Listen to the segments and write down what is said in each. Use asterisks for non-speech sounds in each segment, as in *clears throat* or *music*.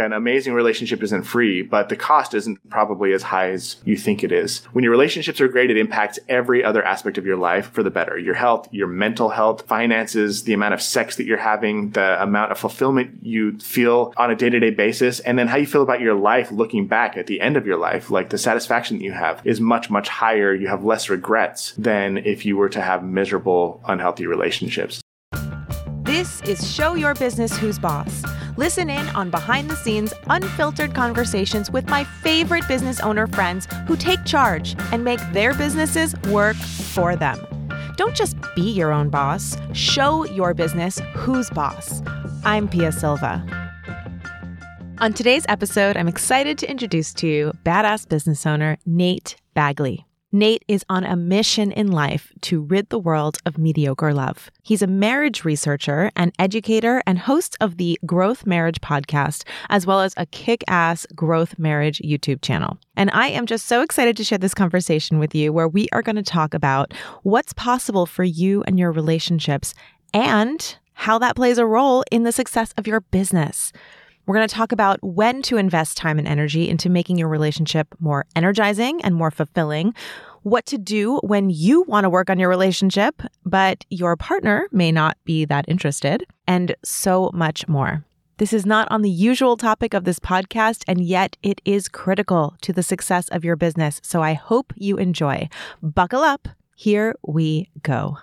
An amazing relationship isn't free, but the cost isn't probably as high as you think it is. When your relationships are great, it impacts every other aspect of your life for the better. Your health, your mental health, finances, the amount of sex that you're having, the amount of fulfillment you feel on a day to day basis, and then how you feel about your life looking back at the end of your life. Like the satisfaction that you have is much, much higher. You have less regrets than if you were to have miserable, unhealthy relationships. This is Show Your Business Who's Boss. Listen in on behind the scenes, unfiltered conversations with my favorite business owner friends who take charge and make their businesses work for them. Don't just be your own boss, show your business who's boss. I'm Pia Silva. On today's episode, I'm excited to introduce to you badass business owner Nate Bagley. Nate is on a mission in life to rid the world of mediocre love. He's a marriage researcher and educator and host of the Growth Marriage podcast, as well as a kick ass Growth Marriage YouTube channel. And I am just so excited to share this conversation with you where we are going to talk about what's possible for you and your relationships and how that plays a role in the success of your business. We're going to talk about when to invest time and energy into making your relationship more energizing and more fulfilling, what to do when you want to work on your relationship, but your partner may not be that interested, and so much more. This is not on the usual topic of this podcast, and yet it is critical to the success of your business. So I hope you enjoy. Buckle up. Here we go.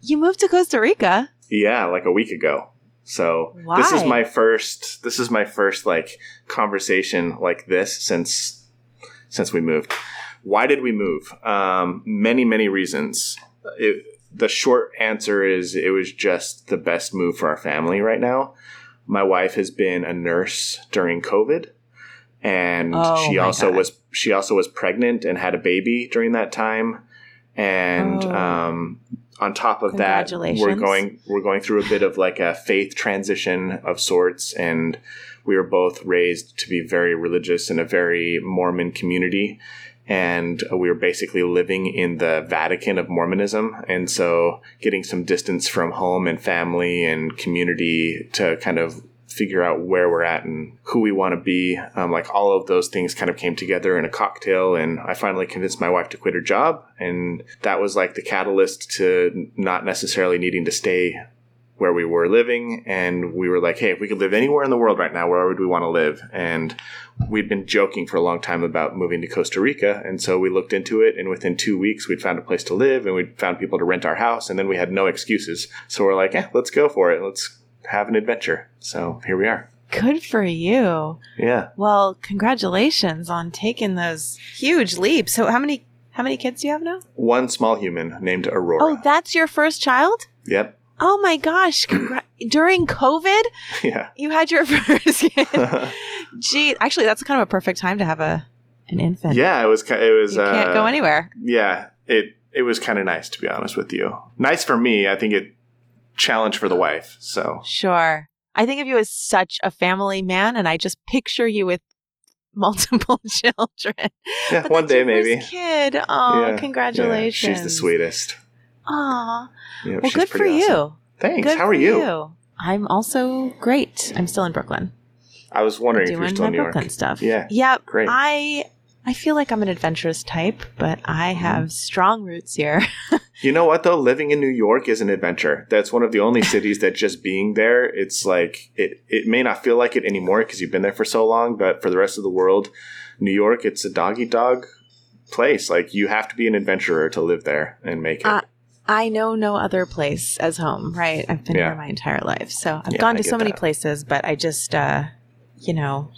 You moved to Costa Rica? Yeah, like a week ago. So Why? this is my first this is my first like conversation like this since since we moved. Why did we move? Um, many many reasons. It, the short answer is it was just the best move for our family right now. My wife has been a nurse during COVID and Oh she also God. was she also was pregnant and had a baby during that time and Oh. um, on top of that we're going we're going through a bit of like a faith transition of sorts and we were both raised to be very religious in a very mormon community and we were basically living in the Vatican of Mormonism. And so getting some distance from home and family and community to kind of figure out where we're at and who we want to be. Um, like all of those things kind of came together in a cocktail. And I finally convinced my wife to quit her job. And that was like the catalyst to not necessarily needing to stay where we were living and we were like hey if we could live anywhere in the world right now where would we want to live and we'd been joking for a long time about moving to costa rica and so we looked into it and within two weeks we'd found a place to live and we'd found people to rent our house and then we had no excuses so we're like eh, let's go for it let's have an adventure so here we are Good for you. yeah Well, congratulations on taking those huge leaps. So how many how many kids do you have now? one small human named aurora Oh, that's your first child? yep Oh my gosh. During COVID, *laughs* yeah you had your *laughs* first kid. *laughs* Gee, actually that's kind of a perfect time to have a an infant. yeah it was it was You can't uh, go anywhere. yeah, it it was kind of nice to be honest with you. Nice for me. I think it challenge for the wife. So Sure. I think of you as such a family man and I just picture you with *laughs* multiple *laughs* children. yeah, But one day maybe. Kid. Oh, Yeah, yeah, congratulations. she's the sweetest. Aw. Yeah, Well, good for pretty you. Thanks. Good How are you? I'm also great. I'm still in Brooklyn. I was wondering if you're still my in New York. Brooklyn stuff. Yeah, Yeah. great. I I feel like I'm an adventurous type, but I Mm-hmm. have strong roots here. *laughs* You know what though? Living in New York is an adventure. That's one of the only *laughs* cities that just being there, it's like it. It may not feel like it anymore because you've been there for so long, but for the rest of the world, New York, it's a doggy dog place. Like you have to be an adventurer to live there and make it. Uh, I know no other place as home, right? I've been Yeah. here my entire life. So I've Yeah, gone to so many that. places, but I just, uh, you know,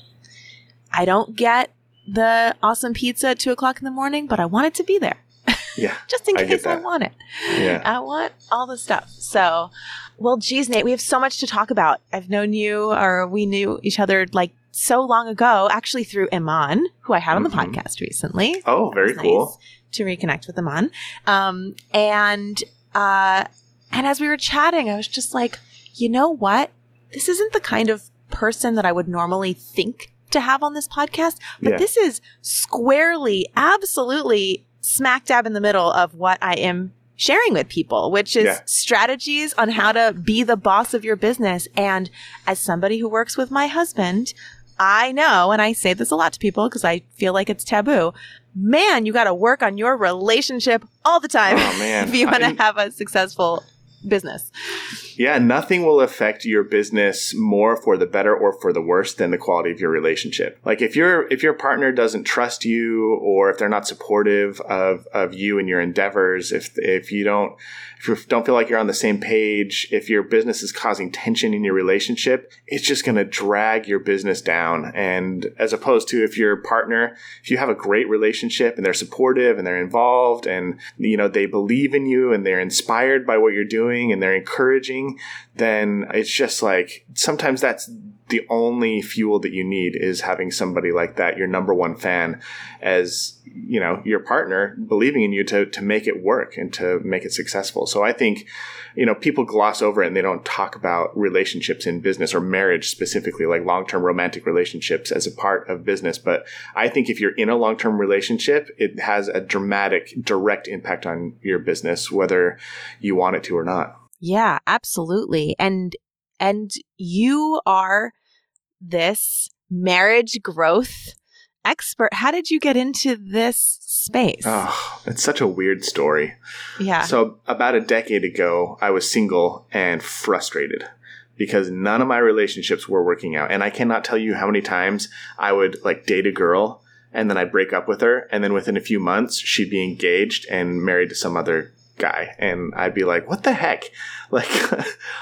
I don't get the awesome pizza at two o'clock in the morning, but I want it to be there *laughs* yeah, just in I case I that. want it. yeah. I want all the stuff. So, well, geez, Nate, we have so much to talk about. I've known you, or we knew each other like so long ago, actually through Iman, who I had on the Mhm. podcast recently. Oh, It very cool. nice to reconnect with Iman. Um, and uh, and as we were chatting, I was just like, you know what? This isn't the kind of person that I would normally think to have on this podcast, but Yeah. this is squarely, absolutely smack dab in the middle of what I am sharing with people, which is Yeah. strategies on how to be the boss of your business. And as somebody who works with my husband, I know, and I say this a lot to people because I feel like it's taboo. Man, you got to work on your relationship all the time Oh, *laughs* if you want to have a successful business. Yeah, nothing will affect your business more for the better or for the worse than the quality of your relationship. Like if your if your partner doesn't trust you or if they're not supportive of of you and your endeavors, if if you don't if you don't feel like you're on the same page, if your business is causing tension in your relationship, it's just going to drag your business down. And as opposed to if your partner, if you have a great relationship and they're supportive and they're involved and you know they believe in you and they're inspired by what you're doing and they're encouraging, then it's just like sometimes that's the only fuel that you need is having somebody like that, your number one fan, as you know, your partner believing in you to to make it work and to make it successful. So I think, you know, people gloss over it and they don't talk about relationships in business or marriage specifically, like long term romantic relationships as a part of business. But I think if you're in a long term relationship, it has a dramatic, direct impact on your business, whether you want it to or not. Yeah, absolutely. And and you are this marriage growth expert. How did you get into this space? Ah, oh, it's such a weird story. yeah. So, about a decade ago, I was single and frustrated because none of my relationships were working out. And I cannot tell you how many times I would like date a girl and then I'd break up with her. And then within a few months, she'd be engaged and married to some other guy. And I'd be like, what the heck? *laughs* Like,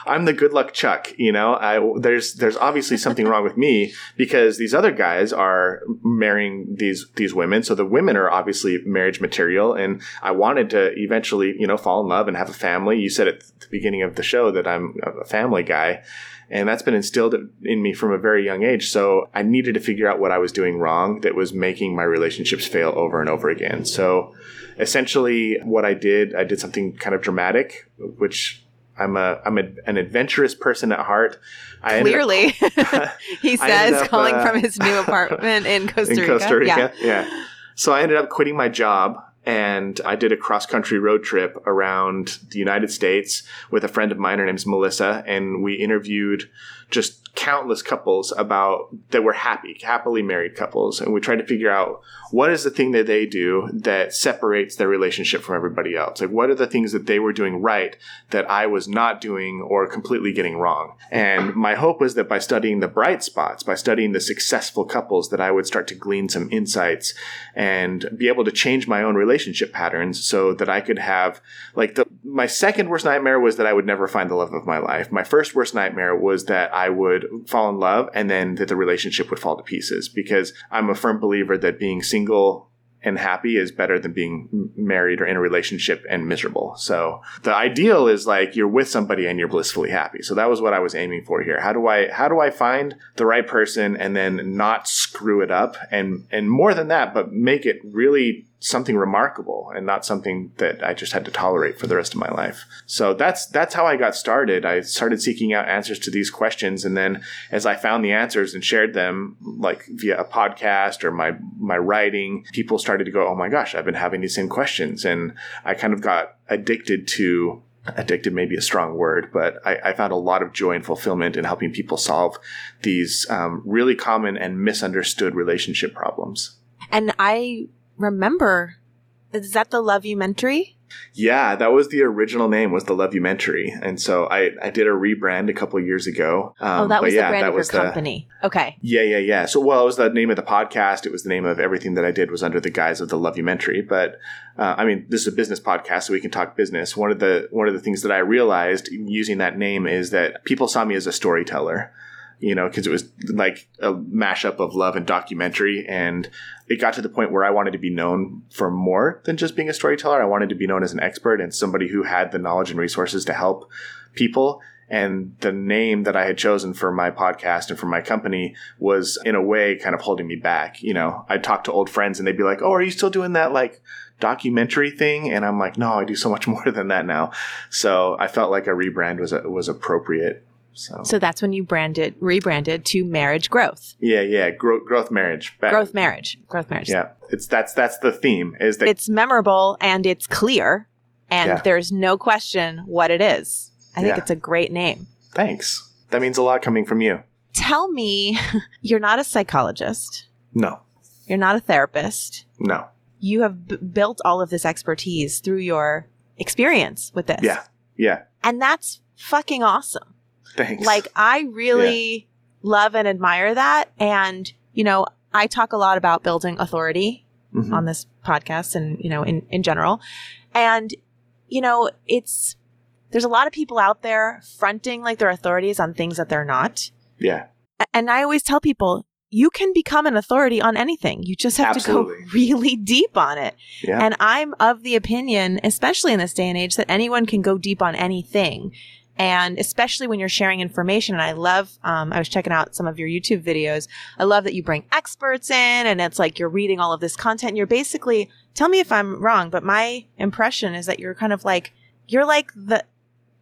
I'm the good luck Chuck, you know, I, there's, there's obviously something wrong with me because these other guys are marrying these, these women. So the women are obviously marriage material. And I wanted to eventually, you know, fall in love and have a family. You said at the beginning of the show that I'm a family guy. And that's been instilled in me from a very young age. So I needed to figure out what I was doing wrong that was making my relationships fail over and over again. So essentially, what I did, I did something kind of dramatic, which I'm a I'm a, an adventurous person at heart. I ended up- Clearly, *laughs* *laughs* he says, up, calling uh, from his new apartment in *laughs* Costa in Rica. Costa Rica. Yeah. Yeah. So I ended up quitting my job and I did a cross country road trip around the United States with a friend of mine. Her name's Melissa, and we interviewed just countless couples about that were happy, happily married couples, and we tried to figure out what is the thing that they do that separates their relationship from everybody else. Like, what are the things that they were doing right that I was not doing or completely getting wrong? And my hope was that by studying the bright spots, by studying the successful couples, that I would start to glean some insights and be able to change my own relationship patterns so that I could have like the my second worst nightmare was that I would never find the love of my life. My first worst nightmare was that I would fall in love and then that the relationship would fall to pieces because I'm a firm believer that being single and happy is better than being married or in a relationship and miserable. So the ideal is like you're with somebody and you're blissfully happy. So that was what I was aiming for here. How do I how do I find the right person and then not screw it up and and more than that, but make it really something remarkable and not something that I just had to tolerate for the rest of my life. So that's that's how I got started. I started seeking out answers to these questions and then as I found the answers and shared them like via a podcast or my my writing, people started to go, "Oh my gosh, I've been having these same questions." And I kind of got addicted to addicted may be a strong word, but I, I found a lot of joy and fulfillment in helping people solve these um, really common and misunderstood relationship problems. And I remember, is that the Lovumentary? Yeah, that was the original name was the Love Lovumentary, and so I, I did a rebrand a couple of years ago. Um, oh, that was yeah, the brand that of your was the- company. Okay. Yeah, yeah, yeah. So, well, it was the name of the podcast. It was the name of everything that I did was under the guise of the Love Lovumentary. But uh, I mean, this is a business podcast, so we can talk business. One of the one of the things that I realized using that name is that people saw me as a storyteller. You know, because it was like a mashup of love and documentary, and it got to the point where I wanted to be known for more than just being a storyteller. I wanted to be known as an expert and somebody who had the knowledge and resources to help people. And the name that I had chosen for my podcast and for my company was in a way kind of holding me back. You know, I'd talk to old friends and they'd be like, Oh, are you still doing that like documentary thing? And I'm like, No, I do so much *laughs* more than that now. So I felt like a rebrand was, was appropriate. So, So that's when you branded, rebranded to Marriage Growth. yeah, yeah. Growth, growth marriage. Back- Growth Marriage. Growth Marriage. Yeah. It's that's, that's the theme is that It's memorable and it's clear And Yeah. there's no question what it is. I think Yeah. it's a great name. Thanks. That means a lot coming from you. Tell me, *laughs* you're not a psychologist, No, you're not a therapist. no. You have b- built all of this expertise through your experience with this. Yeah, yeah. And that's fucking awesome. Thanks. Like, I really love and admire that. And, you know, I talk a lot about building authority Mhm. on this podcast and, you know, in, in general. And, you know, it's, there's a lot of people out there fronting like they're authorities on things that they're not. yeah, And I always tell people, you can become an authority on anything. You just have Absolutely. to go *laughs* really deep on it. yeah. And I'm of the opinion, especially in this day and age, that anyone can go deep on anything. And especially when you're sharing information. And I love, um, I was checking out some of your YouTube videos. I love that you bring experts in and it's like you're reading all of this content. And you're basically, tell me if I'm wrong, but my impression is that you're kind of like, you're like the,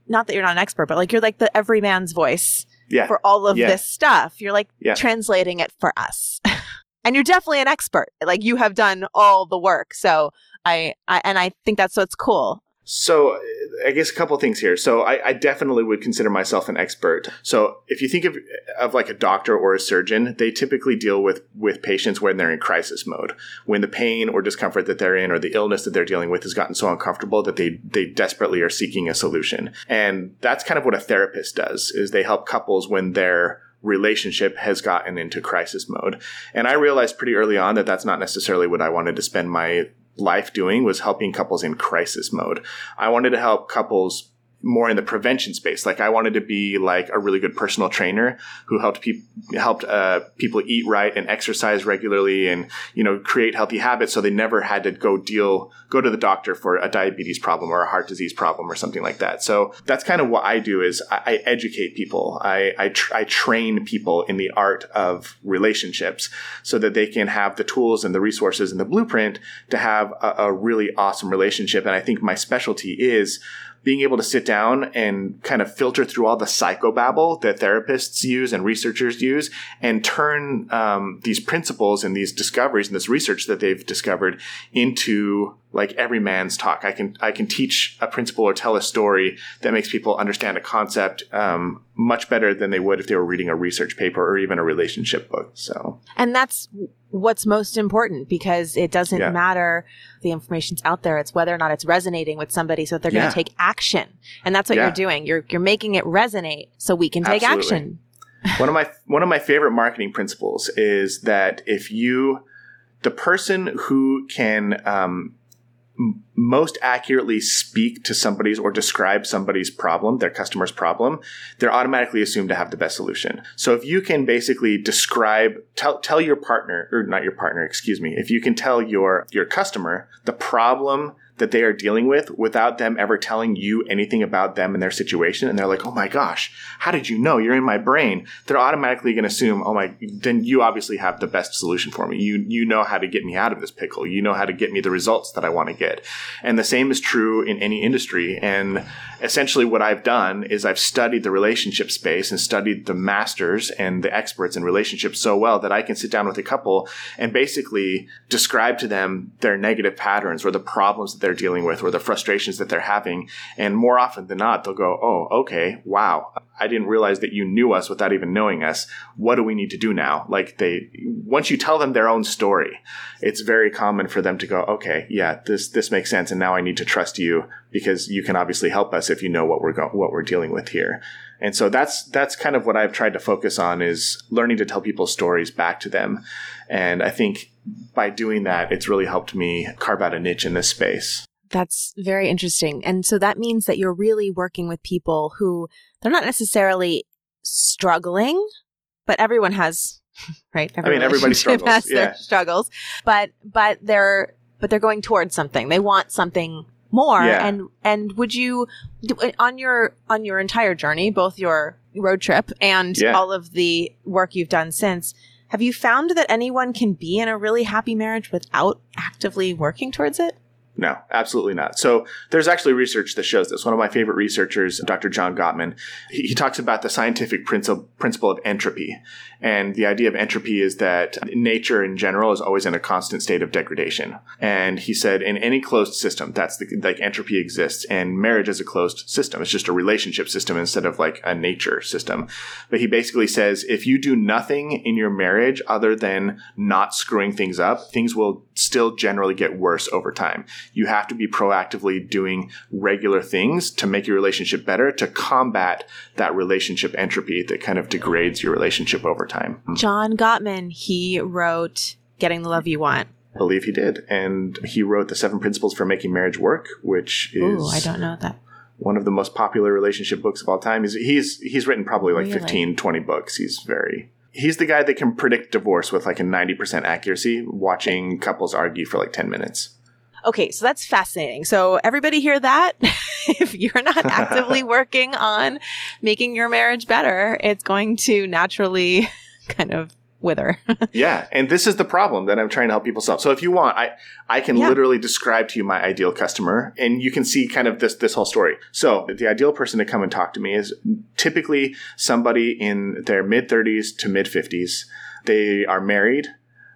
not that you're not an expert, but like you're like the everyman's voice yeah. for all of Yeah. this stuff. You're like Yeah. translating it for us. *laughs* and you're definitely an expert. Like you have done all the work. So I, I and I think that's what's cool. So, uh, I guess a couple things here. So, I, I definitely would consider myself an expert. So, if you think of of like a doctor or a surgeon, they typically deal with with patients when they're in crisis mode, when the pain or discomfort that they're in or the illness that they're dealing with has gotten so uncomfortable that they they desperately are seeking a solution. And that's kind of what a therapist does. Is they help couples when they're relationship has gotten into crisis mode. And I realized pretty early on that that's not necessarily what I wanted to spend my life doing was helping couples in crisis mode. I wanted to help couples more in the prevention space. Like I wanted to be like a really good personal trainer who helped people helped uh, people eat right and exercise regularly and you know create healthy habits so they never had to go deal go to the doctor for a diabetes problem or a heart disease problem or something like that. So that's kind of what I do is I, I educate people. I I, tr- I train people in the art of relationships so that they can have the tools and the resources and the blueprint to have a, a really awesome relationship. And I think my specialty is being able to sit down and kind of filter through all the psychobabble that therapists use and researchers use and turn um, these principles and these discoveries and this research that they've discovered into like every man's talk. I can I can teach a principle or tell a story that makes people understand a concept um, much better than they would if they were reading a research paper or even a relationship book. So And that's what's most important because it doesn't Yeah. matter the information's out there. It's whether or not it's resonating with somebody so that they're going to take action. And that's what Yeah. you're doing. You're you're making it resonate so we can take Absolutely. action. one of my one of my favorite marketing principles is that if you the person who can um, most accurately speak to somebody's or describe somebody's problem, their customer's problem, they're automatically assumed to have the best solution. So if you can basically describe, tell, tell your partner, or not your partner, excuse me, if you can tell your, your customer the problem that they are dealing with without them ever telling you anything about them and their situation, and they're like, oh my gosh, how did you know? You're in my brain. They're automatically going to assume, oh my, then you obviously have the best solution for me. You, you know how to get me out of this pickle. You know how to get me the results that I want to get. And the same is true in any industry. And essentially what I've done is I've studied the relationship space and studied the masters and the experts in relationships so well that I can sit down with a couple and basically describe to them their negative patterns or the problems that they're dealing with or the frustrations that they're having. And more often than not, they'll go, Oh, okay. Wow. I didn't realize that you knew us without even knowing us. What do we need to do now? Like they, once you tell them their own story, it's very common for them to go, okay, yeah, this, this makes sense. And now I need to trust you because you can obviously help us if you know what we're what we're dealing with here. And so that's, that's kind of what I've tried to focus on is learning to tell people's stories back to them. And I think by doing that, it's really helped me carve out a niche in this space. That's very interesting. And so that means that you're really working with people who they're not necessarily struggling, but everyone has, *laughs* right? I mean, everybody struggles, yeah. their struggles, but, but they're, but they're going towards something. They want something more. Yeah. And, and would you, uh, on your, on your entire journey, both your road trip and Yeah. all of the work you've done since, have you found that anyone can be in a really happy marriage without actively working towards it? No, absolutely not. So there's actually research that shows this. One of my favorite researchers, Dr. John Gottman, he, he talks about the scientific principle, principle of entropy. And the idea of entropy is that nature in general is always in a constant state of degradation. And he said in any closed system, that's the, like entropy exists and marriage is a closed system. It's just a relationship system instead of like a nature system. But he basically says if you do nothing in your marriage other than not screwing things up, things will still generally get worse over time. You have to be proactively doing regular things to make your relationship better to combat that relationship entropy that kind of degrades your relationship over time. Mm. John Gottman, he wrote Getting the Love You Want. I believe he did. And he wrote The Seven Principles for Making Marriage Work, which is. Ooh, I don't know that. One of the most popular relationship books of all time. He's he's, he's written probably like Really? 15, 20 books. He's very he's the guy that can predict divorce with like a 90% accuracy watching couples argue for like 10 minutes. Okay, so that's fascinating. So everybody hear that? *laughs* if you're not *laughs* actively working on making your marriage better, it's going to naturally *laughs* kind of wither. Yeah, and this is the problem that I'm trying to help people solve. So if you want, I I can Yeah. literally describe to you my ideal customer, and you can see kind of this this whole story. So the ideal person to come and talk to me is typically somebody in their mid 30s to mid 50s. They are married.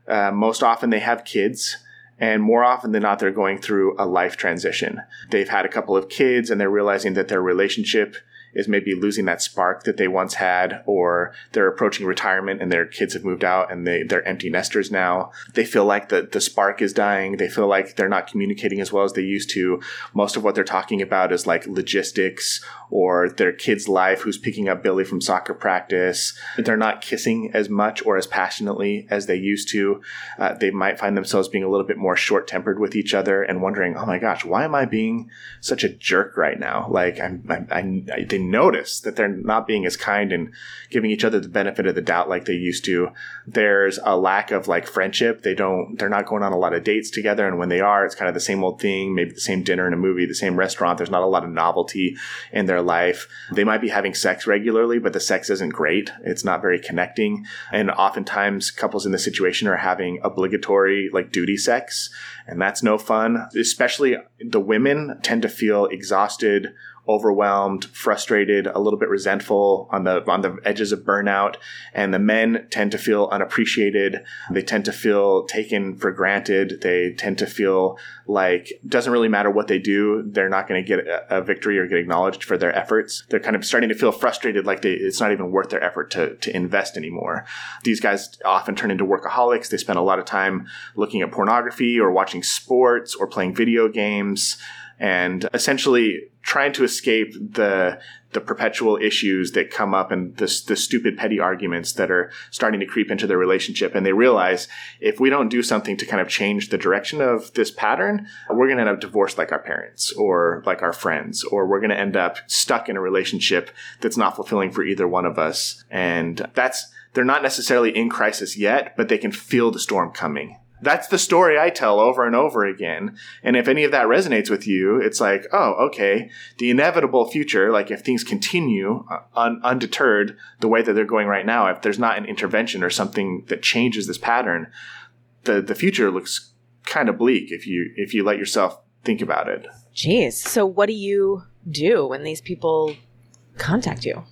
Uh, most often, they have kids. And more often than not, they're going through a life transition. They've had a couple of kids and they're realizing that their relationship is maybe losing that spark that they once had, or they're approaching retirement and their kids have moved out and they, they're empty nesters now. They feel like the, the spark is dying. They feel like they're not communicating as well as they used to. Most of what they're talking about is like logistics or their kid's life who's picking up Billy from soccer practice. They're not kissing as much or as passionately as they used to. Uh, they might find themselves being a little bit more short tempered with each other and wondering, oh my gosh, why am I being such a jerk right now? Like, I'm, I, I, I, they notice that they're not being as kind and giving each other the benefit of the doubt like they used to. There's a lack of like friendship. They don't, they're not going on a lot of dates together. And when they are, it's kind of the same old thing, maybe the same dinner in a movie, the same restaurant. There's not a lot of novelty in their life. They might be having sex regularly, but the sex isn't great. It's not very connecting. And oftentimes couples in this situation are having obligatory like duty sex. And that's no fun. Especially the women tend to feel exhausted, overwhelmed, frustrated, a little bit resentful on the on the edges of burnout, and the men tend to feel unappreciated. They tend to feel taken for granted. They tend to feel like doesn't really matter what they do, they're not going to get a, a victory or get acknowledged for their efforts. They're kind of starting to feel frustrated, like they, it's not even worth their effort to to invest anymore. These guys often turn into workaholics. They spend a lot of time looking at pornography or watching sports or playing video games and essentially trying to escape the the perpetual issues that come up and the, the stupid petty arguments that are starting to creep into their relationship. And they realize if we don't do something to kind of change the direction of this pattern we're going to end up divorced like our parents or like our friends or we're going to end up stuck in a relationship that's not fulfilling for either one of us. And that's they're not necessarily in crisis yet but they can feel the storm coming that's the story I tell over and over again. And if any of that resonates with you, it's like, oh, okay, the inevitable future, like if things continue uh, un- undeterred the way that they're going right now, if there's not an intervention or something that changes this pattern, the, the future looks kind of bleak if you if you let yourself think about it. Jeez. So what do you do when these people contact you?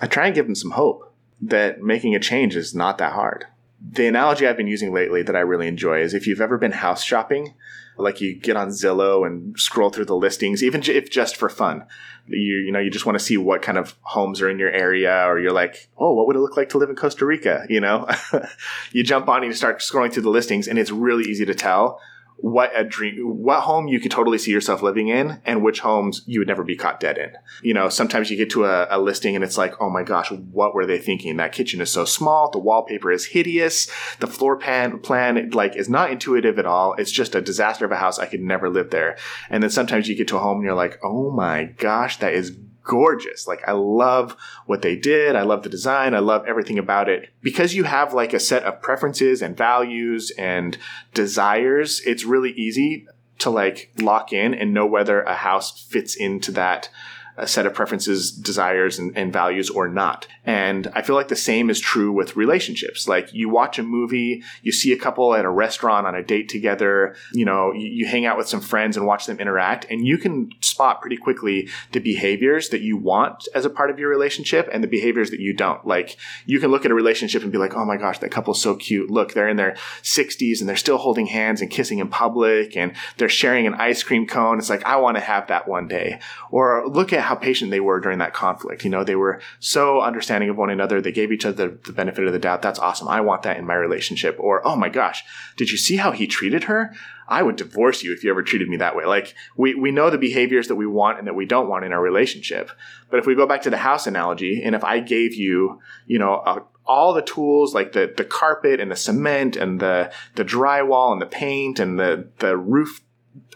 I try and give them some hope that making a change is not that hard. The analogy I've been using lately that I really enjoy is if you've ever been house shopping, like you get on Zillow and scroll through the listings, even if just for fun. You you know you just want to see what kind of homes are in your area, or you're like, oh, what would it look like to live in Costa Rica? *laughs* You know, *laughs* you jump on and you start scrolling through the listings, and it's really easy to tell what a dream, what home you could totally see yourself living in, and which homes you would never be caught dead in. You know, sometimes you get to a, a listing and it's like, oh my gosh, what were they thinking? That kitchen is so small, the wallpaper is hideous, the floor pan plan like is not intuitive at all. It's just a disaster of a house. I could never live there. And then sometimes you get to a home and you're like, oh my gosh, that is gorgeous. Like I love what they did. I love the design. I love everything about it. Because you have like a set of preferences and values and desires, it's really easy to like lock in and know whether a house fits into that a set of preferences, desires, and, and, values or not. And I feel like the same is true with relationships. Like you watch a movie, you see a couple at a restaurant on a date together, you know, you, you hang out with some friends and watch them interact, and you can spot pretty quickly the behaviors that you want as a part of your relationship and the behaviors that you don't. Like you can look at a relationship and be like, oh my gosh, that couple's so cute. Look, they're in their 60s and they're still holding hands and kissing in public and they're sharing an ice cream cone. It's like, I want to have that one day. Or look at how patient they were during that conflict. You know, they were so understanding of one another. They gave each other the benefit of the doubt. That's awesome. I want that in my relationship. Or, oh my gosh, did you see how he treated her? I would divorce you if you ever treated me that way. Like we, we know the behaviors that we want and that we don't want in our relationship. But if we go back to the house analogy, and if I gave you, you know, a, all the tools like the, the carpet and the cement and the, the drywall and the paint and the, the roof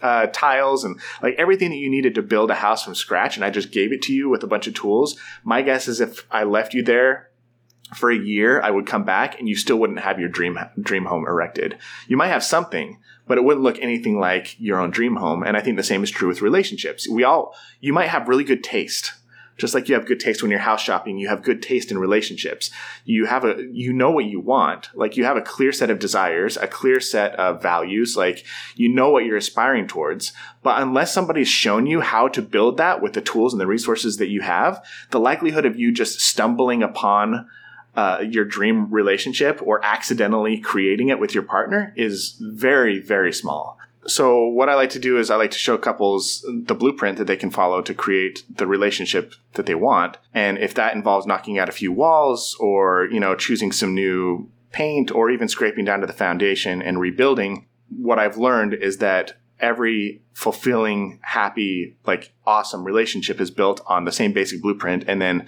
uh, tiles and like everything that you needed to build a house from scratch, and I just gave it to you with a bunch of tools. My guess is if I left you there for a year, I would come back and you still wouldn't have your dream dream home erected. You might have something, but it wouldn't look anything like your own dream home. And I think the same is true with relationships. We all you might have really good taste just like you have good taste when you're house shopping, you have good taste in relationships. You have a, you know what you want. Like you have a clear set of desires, a clear set of values. Like you know what you're aspiring towards. But unless somebody's shown you how to build that with the tools and the resources that you have, the likelihood of you just stumbling upon uh, your dream relationship or accidentally creating it with your partner is very, very small. So what I like to do is I like to show couples the blueprint that they can follow to create the relationship that they want. And if that involves knocking out a few walls or, you know, choosing some new paint or even scraping down to the foundation and rebuilding, what I've learned is that every fulfilling, happy, like awesome relationship is built on the same basic blueprint and then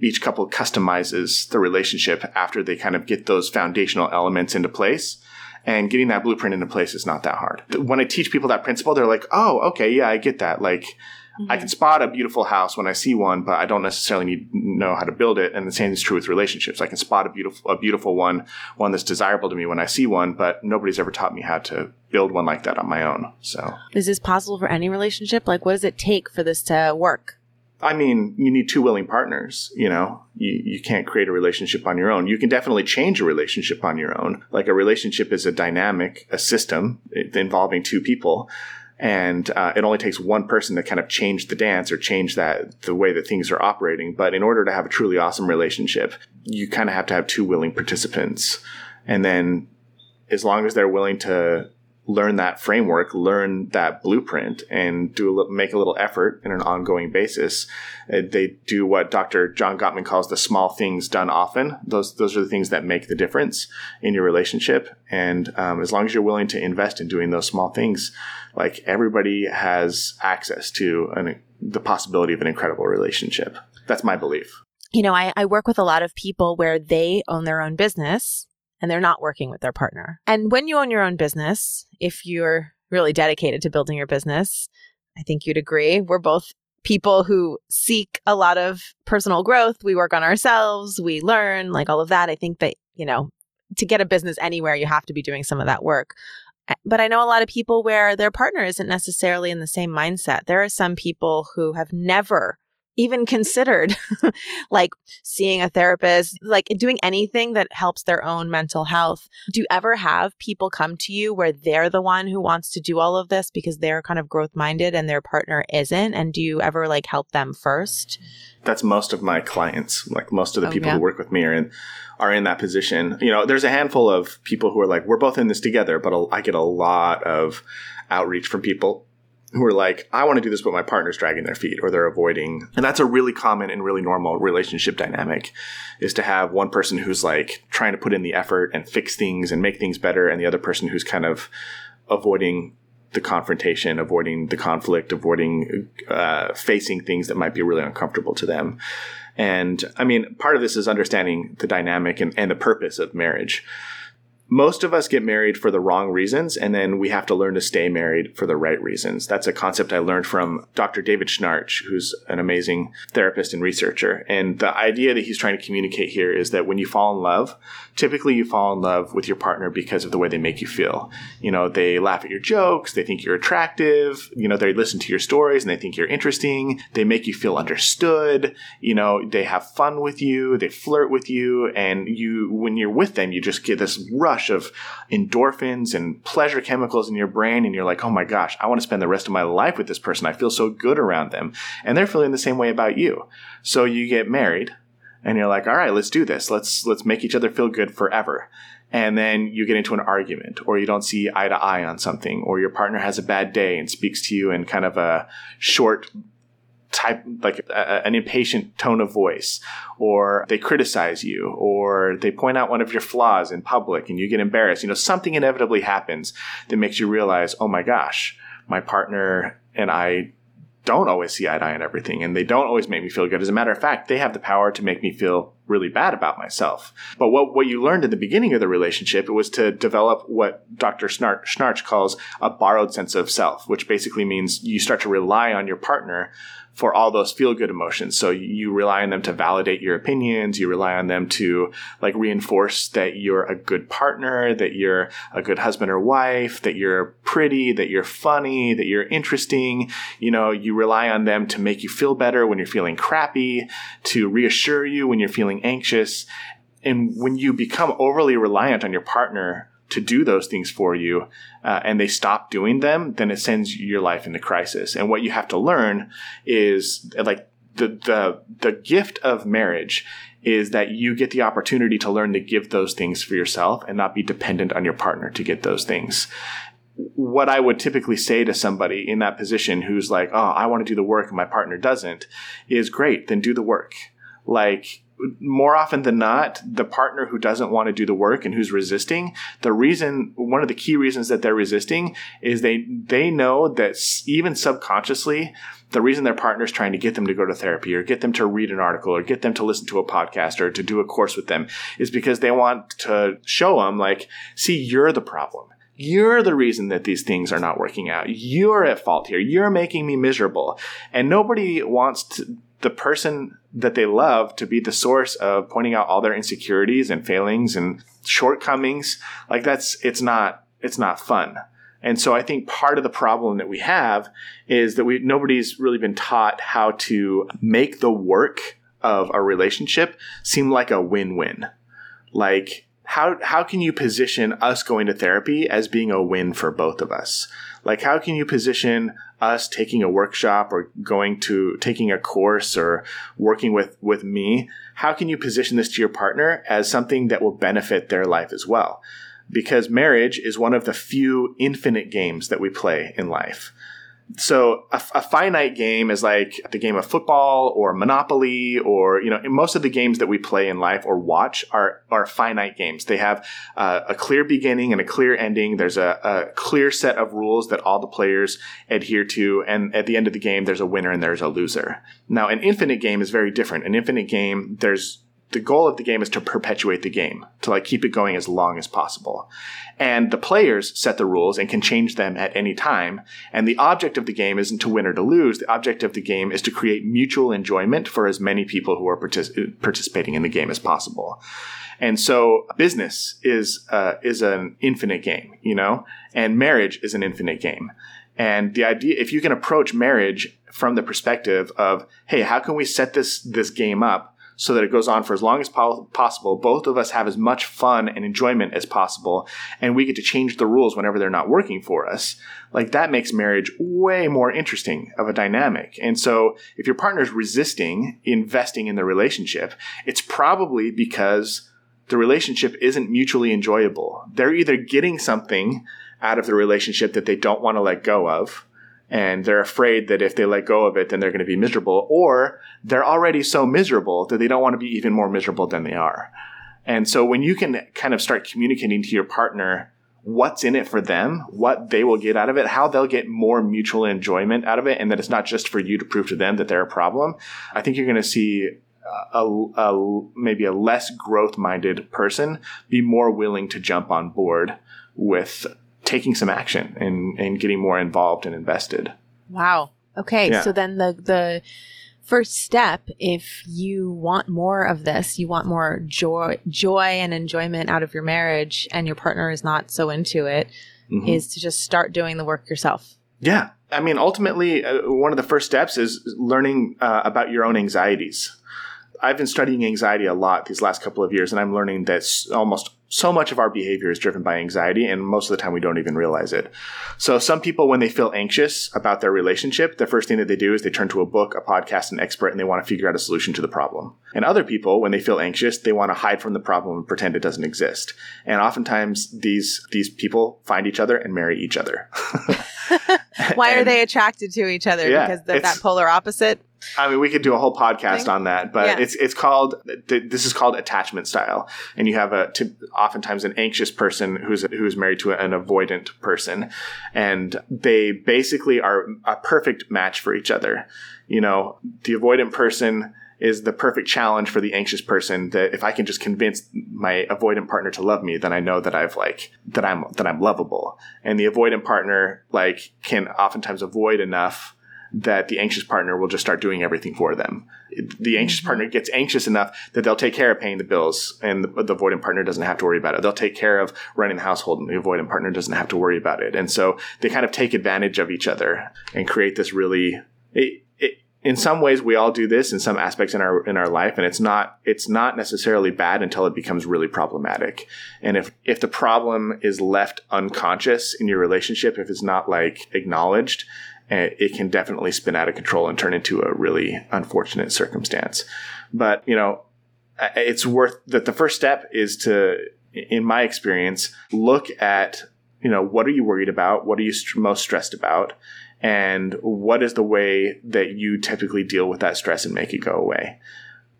each couple customizes the relationship after they kind of get those foundational elements into place and getting that blueprint into place is not that hard. When I teach people that principle, they're like, oh, okay, yeah, I get that. Like, mm-hmm. I can spot a beautiful house when I see one, but I don't necessarily need know how to build it. And the same is true with relationships. I can spot a beautiful, a beautiful one, one that's desirable to me when I see one, but nobody's ever taught me how to build one like that on my own. So, is this possible for any relationship? Like, what does it take for this to work? I mean, you need two willing partners, you know. You, you can't create a relationship on your own. You can definitely change a relationship on your own. Like a relationship is a dynamic, a system involving two people. And uh, it only takes one person to kind of change the dance or change that the way that things are operating. But in order to have a truly awesome relationship, you kind of have to have two willing participants. And then as long as they're willing to learn that framework, learn that blueprint, and do a, little, make a little effort in an ongoing basis. Uh, they do what Dr. John Gottman calls the small things done often. Those those are the things that make the difference in your relationship. And um, as long as you're willing to invest in doing those small things, like everybody has access to an, the possibility of an incredible relationship. That's my belief. You know, I, I work with a lot of people where they own their own business and they're not working with their partner. And when you own your own business, if you're really dedicated to building your business, I think you'd agree. We're both people who seek a lot of personal growth. We work on ourselves, we learn, like all of that. I think that, you know, to get a business anywhere, you have to be doing some of that work. Eh, but I know a lot of people where their partner isn't necessarily in the same mindset. There are some people who have never even considered *laughs* like seeing a therapist, like doing anything that helps their own mental health. Do you ever have people come to you where they're the one who wants to do all of this because they're kind of growth minded and their partner isn't? And do you ever like help them first? That's most of my clients. Like most of the oh, people yeah. who work with me are in are in that position. You know, there's a handful of people who are like, we're both in this together, but I get a lot of outreach from people who are like, I want to do this, but my partner's dragging their feet or they're avoiding. And that's a really common and really normal relationship dynamic is to have one person who's like trying to put in the effort and fix things and make things better, and the other person who's kind of avoiding the confrontation, avoiding the conflict, avoiding uh, facing things that might be really uncomfortable to them. And I mean, part of this is understanding the dynamic and, and the purpose of marriage most of us get married for the wrong reasons, and then we have to learn to stay married for the right reasons. That's a concept I learned from Dr. David Schnarch, who's an amazing therapist and researcher. And the idea that he's trying to communicate here is that when you fall in love, typically you fall in love with your partner because of the way they make you feel. You know, they laugh at your jokes, they think you're attractive, you know, they listen to your stories and they think you're interesting, they make you feel understood, you know, they have fun with you, they flirt with you, and you, when you're with them, you just get this rush rush of endorphins and pleasure chemicals in your brain. And you're like, oh my gosh, I want to spend the rest of my life with this person. I feel so good around them. And they're feeling the same way about you. So you get married and you're like, all right, let's do this. Let's, let's make each other feel good forever and then you get into an argument or you don't see eye to eye on something or your partner has a bad day and speaks to you in kind of a short type like a, an impatient tone of voice or they criticize you or they point out one of your flaws in public and you get embarrassed you know something inevitably happens that makes you realize oh my gosh my partner and i don't always see eye to eye on everything and they don't always make me feel good. As a matter of fact, they have the power to make me feel really bad about myself. But what, what you learned in the beginning of the relationship was to develop what Dr. Schnarch, calls a borrowed sense of self, which basically means you start to rely on your partner for all those feel good emotions. So you rely on them to validate your opinions. You rely on them to like reinforce that you're a good partner, that you're a good husband or wife, that you're pretty, that you're funny, that you're interesting. You know, you rely on them to make you feel better when you're feeling crappy, to reassure you when you're feeling anxious. And when you become overly reliant on your partner to do those things for you uh, and they stop doing them, then it sends your life into crisis. And what you have to learn is like the, the, the gift of marriage is that you get the opportunity to learn to give those things for yourself and not be dependent on your partner to get those things what I would typically say to somebody in that position who's like, oh, I want to do the work and my partner doesn't, is great, then do the work. Like, more often than not, the partner who doesn't want to do the work and who's resisting, the reason, one of the key reasons that they're resisting is they, they know that even subconsciously, the reason their partner is trying to get them to go to therapy or get them to read an article or get them to listen to a podcast or to do a course with them is because they want to show them like, see, you're the problem. You're the reason that these things are not working out. You're at fault here. You're making me miserable. And nobody wants to, the person that they love to be the source of pointing out all their insecurities and failings and shortcomings like that's it's not it's not fun. And so i think part of the problem that we have is that we nobody's really been taught how to make the work of a relationship seem like a win-win. Like how how can you position us going to therapy as being a win for both of us? Like how can you position us taking a workshop or going to taking a course or working with with me? How can you position this to your partner as something that will benefit their life as well? Because marriage is one of the few infinite games that we play in life so a, a, finite game is like the game of football or Monopoly or you know most of the games that we play in life or watch are are finite games. They have uh, a clear beginning and a clear ending. There's a, a, clear set of rules that all the players adhere to, and at the end of the game, there's a winner and there's a loser. Now, an infinite game is very different. An infinite game, there's the goal of the game is to perpetuate the game, to like keep it going as long as possible. And the players set the rules and can change them at any time. And the object of the game isn't to win or to lose. The object of the game is to create mutual enjoyment for as many people who are partic- participating in the game as possible. And so business is uh, is an infinite game, you know, and marriage is an infinite game. And the idea, if you can approach marriage from the perspective of, hey, how can we set this this game up so that it goes on for as long as po- possible. Both of us have as much fun and enjoyment as possible, and we get to change the rules whenever they're not working for us. Like that makes marriage way more interesting of a dynamic. And so if your partner's resisting investing in the relationship, it's probably because the relationship isn't mutually enjoyable. They're either getting something out of the relationship that they don't want to let go of, and they're afraid that if they let go of it, then they're going to be miserable, or they're already so miserable that they don't want to be even more miserable than they are. And so when you can kind of start communicating to your partner what's in it for them, what they will get out of it, how they'll get more mutual enjoyment out of it, and that it's not just for you to prove to them that they're a problem, I think you're going to see a, a maybe a less growth minded person be more willing to jump on board with taking some action and, and getting more involved and invested. Wow. Okay. Yeah. So then the the first step if you want more of this, you want more joy joy and enjoyment out of your marriage and your partner is not so into it, Mhm. is to just start doing the work yourself. Yeah. I mean, ultimately, uh, one of the first steps is learning uh, about your own anxieties. I've been studying anxiety a lot these last couple of years, and I'm learning that almost so much of our behavior is driven by anxiety, and most of the time we don't even realize it. So, some people, when they feel anxious about their relationship, the first thing that they do is they turn to a book, a podcast, an expert, and they want to figure out a solution to the problem. And other people, when they feel anxious, they want to hide from the problem and pretend it doesn't exist. And oftentimes, these these people find each other and marry each other. *laughs* *laughs* Why are they attracted to each other? Yeah, because they're that polar opposite. I mean, we could do a whole podcast on that, but Yeah. it's it's called this is called attachment style, and you have a to, oftentimes an anxious person who's who's married to an avoidant person, and they basically are a perfect match for each other. You know, the avoidant person is the perfect challenge for the anxious person that if I can just convince my avoidant partner to love me, then I know that I've like that I'm that I'm lovable. And the avoidant partner like can oftentimes avoid enough that the anxious partner will just start doing everything for them. The anxious mm-hmm. partner gets anxious enough that they'll take care of paying the bills, and the, the avoidant partner doesn't have to worry about it. They'll take care of running the household, and the avoidant partner doesn't have to worry about it. And so they kind of take advantage of each other and create this really. It, it, in some ways, we all do this in some aspects in our in our life, and it's not it's not necessarily bad until it becomes really problematic. And if if the problem is left unconscious in your relationship, if it's not like acknowledged, Eh, it can definitely spin out of control and turn into a really unfortunate circumstance. But you know, it's worth that the first step is to, in my experience, look at you know what are you worried about, what are you st- most stressed about, and what is the way that you typically deal with that stress and make it go away.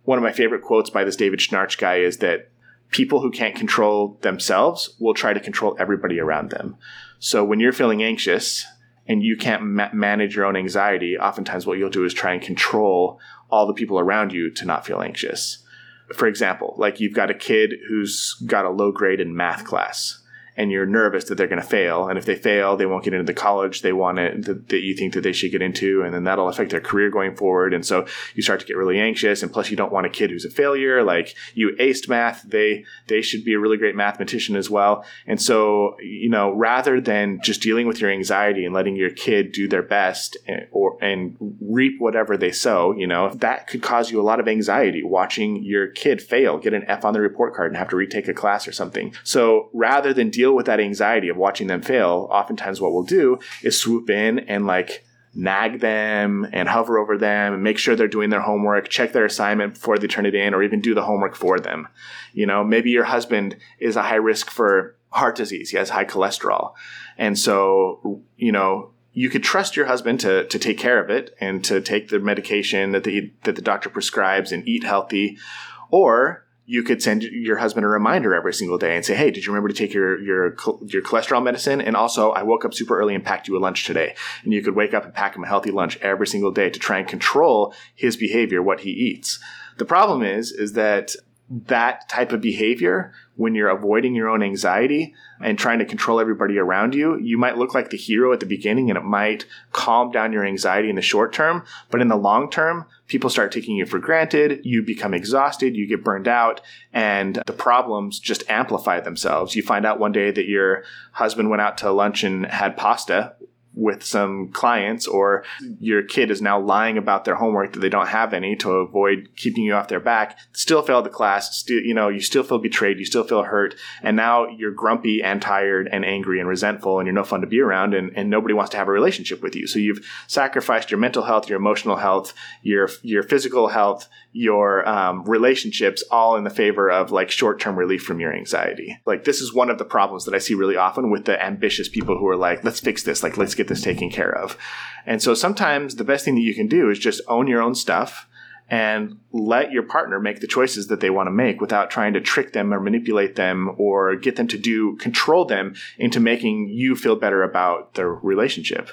One of my favorite quotes by this David Schnarch guy is that people who can't control themselves will try to control everybody around them. So when you're feeling anxious and you can't ma- manage your own anxiety, oftentimes what you'll do is try and control all the people around you to not feel anxious. For example, like you've got a kid who's got a low grade in math class and you're nervous that they're going to fail. And if they fail, they won't get into the college they want it, that, that you think that they should get into. And then that'll affect their career going forward. And so you start to get really anxious. And plus you don't want a kid who's a failure. Like you aced math. They, they should be a really great mathematician as well. And so, you know, rather than just dealing with your anxiety and letting your kid do their best and, or, and reap whatever they sow, you know, that could cause you a lot of anxiety watching your kid fail, get an F on the report card and have to retake a class or something. So rather than deal with that anxiety of watching them fail, oftentimes what we'll do is swoop in and like nag them and hover over them and make sure they're doing their homework, check their assignment before they turn it in, or even do the homework for them. You know, maybe your husband is a high risk for heart disease. He has high cholesterol. And so, you know, you could trust your husband to, to take care of it and to take the medication that the, that the doctor prescribes and eat healthy. Or you could send your husband a reminder every single day and say, "Hey, did you remember to take your your your cholesterol medicine?" And also, I woke up super early and packed you a lunch today. And you could wake up and pack him a healthy lunch every single day to try and control his behavior, what he eats. The problem is, is that that type of behavior, when you're avoiding your own anxiety and trying to control everybody around you, you might look like the hero at the beginning and it might calm down your anxiety in the short term. But in the long term, people start taking you for granted. You become exhausted. You get burned out and the problems just amplify themselves. You find out one day that your husband went out to lunch and had pasta with some clients or your kid is now lying about their homework that they don't have any to avoid keeping you off their back still failed the class still you know you still feel betrayed you still feel hurt and now you're grumpy and tired and angry and resentful and you're no fun to be around and, and nobody wants to have a relationship with you. So you've sacrificed your mental health your emotional health your your physical health your um, relationships all in the favor of like short-term relief from your anxiety. Like this is one of the problems that i see really often with the ambitious people who are like let's fix this. Like let's get this taken care of. And so sometimes the best thing that you can do is just own your own stuff and let your partner make the choices that they want to make without trying to trick them or manipulate them or get them to do control them into making you feel better about their relationship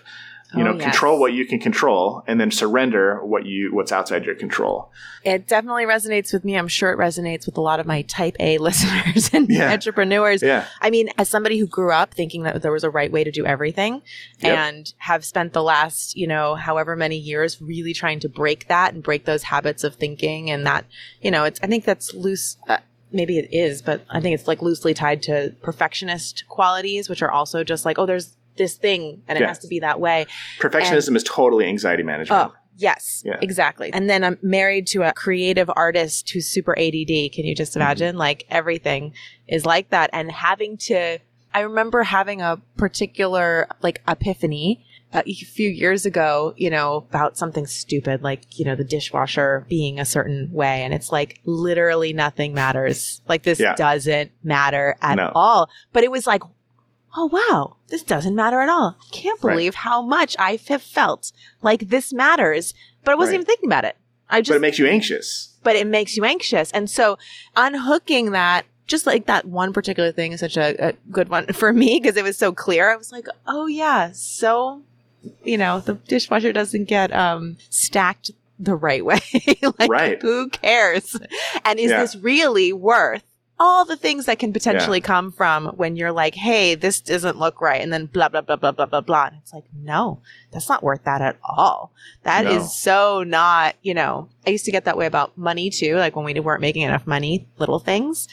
You Oh, know, yes. control what you can control, and then surrender what you what's outside your control. It definitely resonates with me. I'm sure it resonates with a lot of my type A *laughs* listeners and Yeah. entrepreneurs. Yeah, I mean, as somebody who grew up thinking that there was a right way to do everything Yep. and have spent the last, you know, however many years really trying to break that and break those habits of thinking and that, you know, it's, I think that's loose. Uh, maybe it is, but I think it's like loosely tied to perfectionist qualities, which are also just like, oh, there's this thing and it Yeah. has to be that way. perfectionism is totally anxiety management. Oh, yes, Yeah. exactly. And then I'm married to a creative artist who's super ADD. Can you just Mm-hmm. imagine? Like everything is like that. And having to, I remember having a particular like epiphany a few years ago, you know, about something stupid like, you know, the dishwasher being a certain way. And it's like literally nothing matters. Like this Yeah. doesn't matter at No. all. But it was like, oh wow, this doesn't matter at all. Can't Right. believe how much I have felt like this matters. But I wasn't Right. even thinking about it. I just but it makes you anxious. but it makes you anxious. And so unhooking that, just like that one particular thing is such a, a good one *laughs* for me because it was so clear. I was like, oh yeah, so, you know, the dishwasher doesn't get, um, stacked the right *laughs* way. *laughs* like, Right. who cares? And is Yeah. this really worth all the things that can potentially come from when you're like, hey, this doesn't look right. And then blah, blah, blah, blah, blah, blah, blah. And it's like, no, that's not worth that at all. That is No. so not, you know, I used to get that way about money too. Like when we weren't making enough money, little things.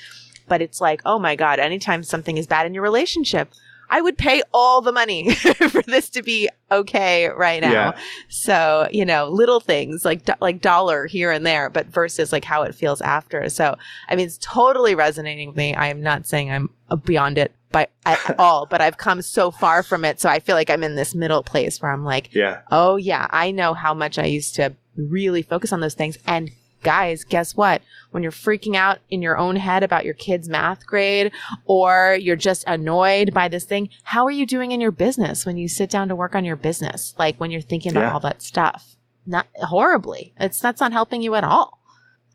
But it's like, oh my God, anytime something is bad in your relationship, I would pay all the money *laughs* for this to be okay right now. Yeah. So, you know, little things like do- like dollar here and there, but versus like how it feels after. So, I mean, it's totally resonating with me. I am not saying I'm beyond it by at *laughs* all, but I've come so far from it. So I feel like I'm in this middle place where I'm like, Yeah. oh yeah, I know how much I used to really focus on those things. And guys, guess what? When you're freaking out in your own head about your kid's math grade or you're just annoyed by this thing, how are you doing in your business when you sit down to work on your business? Like when you're thinking about Yeah. all that stuff? Not horribly. It's that's not helping you at all.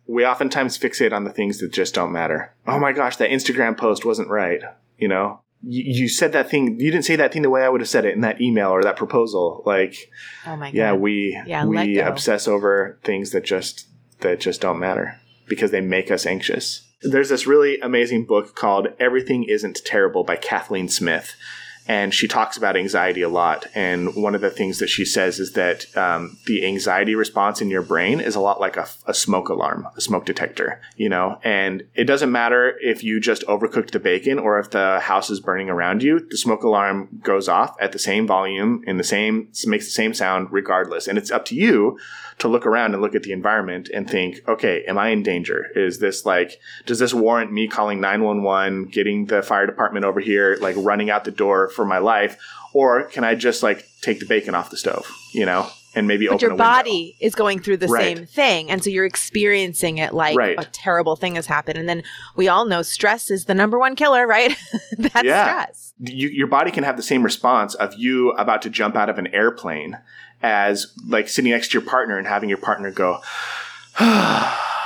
We oftentimes fixate on the things that just don't matter. Oh my gosh, that Instagram post wasn't right. You know, you, you said that thing. You didn't say that thing the way I would have said it in that email or that proposal. Like, Oh my god. yeah, we Yeah, we obsess over things that just that just don't matter because they make us anxious. There's this really amazing book called Everything Isn't Terrible by Kathleen Smith. And she talks about anxiety a lot. And one of the things that she says is that um, the anxiety response in your brain is a lot like a, a smoke alarm, a smoke detector, you know? And it doesn't matter if you just overcooked the bacon or if the house is burning around you, the smoke alarm goes off at the same volume in the same, makes the same sound regardless. And it's up to you to look around and look at the environment and think, okay, am I in danger? Is this like, does this warrant me calling 911, getting the fire department over here, like running out the door for my life? Or can I just like take the bacon off the stove, you know, and maybe but open your a window? body is going through the Right. same thing and so you're experiencing it like Right. a terrible thing has happened and then we all know stress is the number one killer right *laughs* that's Yeah. stress you, your body can have the same response of you about to jump out of an airplane as like sitting next to your partner and having your partner go *sighs* ah,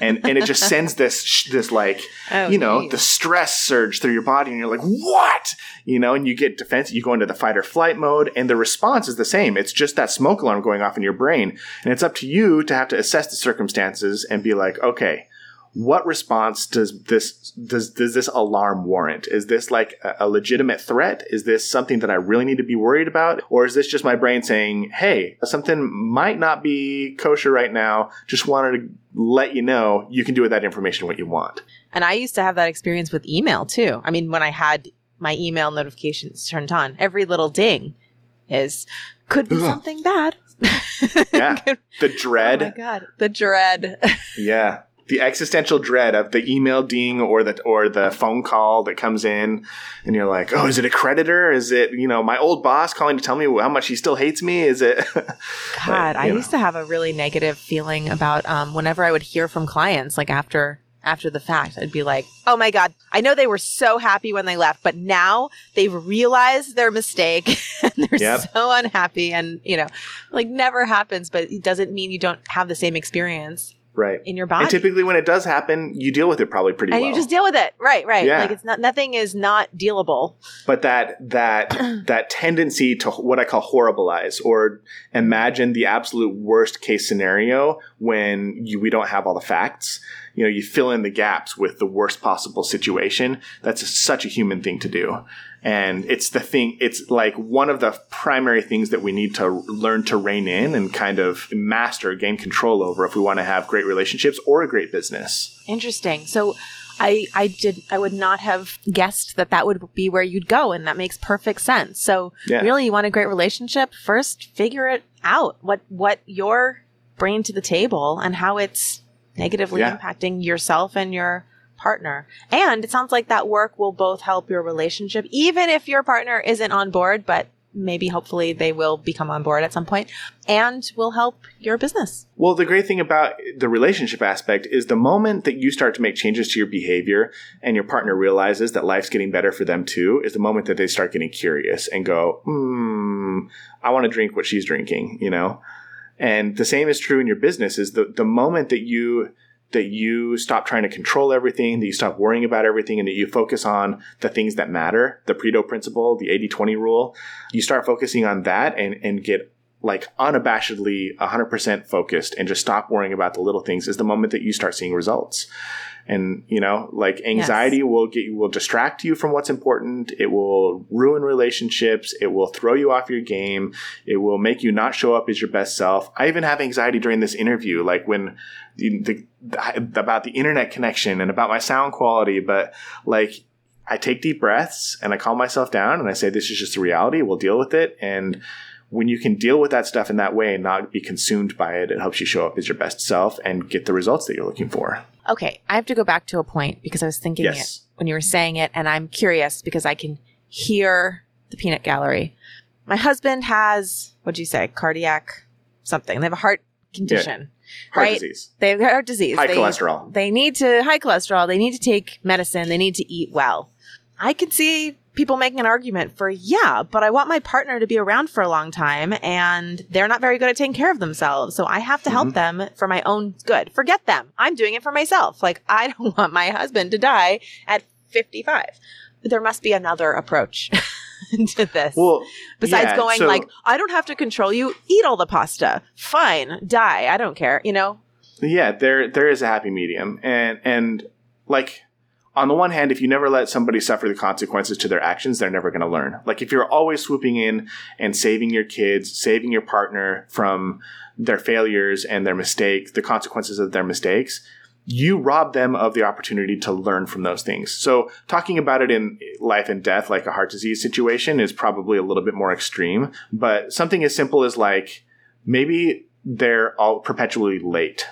and and it just sends this this like *laughs* Oh, you know geez. the stress surge through your body and you're like what? You know and you get defensive you go into the fight or flight mode and the response is the same. It's just that smoke alarm going off in your brain. And it's up to you to have to assess the circumstances and be like okay what response does this does does this alarm warrant? Is this like a, a legitimate threat? Is this something that I really need to be worried about, or is this just my brain saying, "Hey, something might not be kosher right now. Just wanted to let you know you can do with that information what you want." and i used to have that experience with email too i mean when i had my email notifications turned on every little ding is could be Ugh. something bad *laughs* Yeah, the dread. oh my god the dread yeah. The existential dread of the email ding or the or the phone call that comes in, and you're like, "Oh, is it a creditor? Is it you know my old boss calling to tell me how much he still hates me? Is it?" *laughs* God, I know. used to have a really negative feeling about um, whenever I would hear from clients, like after after the fact, I'd be like, "Oh my god, I know they were so happy when they left, but now they've realized their mistake *laughs* and they're Yep. so unhappy." And you know, like never happens, but it doesn't mean you don't have the same experience. Right in your body. And typically, when it does happen, you deal with it probably pretty and well. you just deal with it. Right, right. Yeah. Like it's not nothing is not dealable. but that that *clears throat* that tendency to what I call horribilize or imagine the absolute worst case scenario when you, we don't have all the facts. You know, you fill in the gaps with the worst possible situation. That's such a human thing to do. And it's the thing, it's like one of the primary things that we need to learn to rein in and kind of master, gain control over if we want to have great relationships or a great business. Interesting. So I I did I would not have guessed that that would be where you'd go and that makes perfect sense. So Yeah. really you want a great relationship, first figure it out. What what you're bringing to the table and how it's negatively Yeah. impacting yourself and your partner. And it sounds like that work will both help your relationship even if your partner isn't on board, but maybe hopefully they will become on board at some point and will help your business. Well, the great thing about the relationship aspect is the moment that you start to make changes to your behavior and your partner realizes that life's getting better for them too, is the moment that they start getting curious and go, hmm, I want to drink what she's drinking, you know? And the same is true in your business is the, the moment that you that you stop trying to control everything, that you stop worrying about everything, and that you focus on the things that matter, the Pareto principle, the 80-20 rule, you start focusing on that and, and get like unabashedly 100% focused and just stop worrying about the little things is the moment that you start seeing results and you know like anxiety will get you will distract you from what's important. It will ruin relationships. It will throw you off your game. It will make you not show up as your best self. I even have anxiety during this interview like when the, the, about the internet connection and about my sound quality. But like i take deep breaths and i calm myself down and i say this is just a reality. We'll deal with it. And when you can deal with that stuff in that way and not be consumed by it, it helps you show up as your best self and get the results that you're looking for. Okay, I have to go back to a point because I was thinking Yes. it when you were saying it, and I'm curious because I can hear the peanut gallery. My husband has, what'd you say, cardiac something. They have a heart condition, Heart right? disease, They have heart disease. high they, cholesterol. They need to, high cholesterol, they need to take medicine, they need to eat well. I can see people making an argument for, yeah, but I want my partner to be around for a long time and they're not very good at taking care of themselves. So I have to help mm-hmm. them for my own good. Forget them. I'm doing it for myself. Like, I *laughs* don't want my husband to die at 55. But there must be another approach *laughs* to this. Well, Besides yeah, going so- like, I don't have to control you. Eat all the pasta. Fine. Die. I don't care. You know? yeah, there there is a happy medium, and and like on the one hand, if you never let somebody suffer the consequences to their actions, they're never going to learn. Like if you're always swooping in and saving your kids, saving your partner from their failures and their mistakes, the consequences of their mistakes, you rob them of the opportunity to learn from those things. So talking about it in life and death, like a heart disease situation, is probably a little bit more extreme. But something as simple as like maybe they're all perpetually late.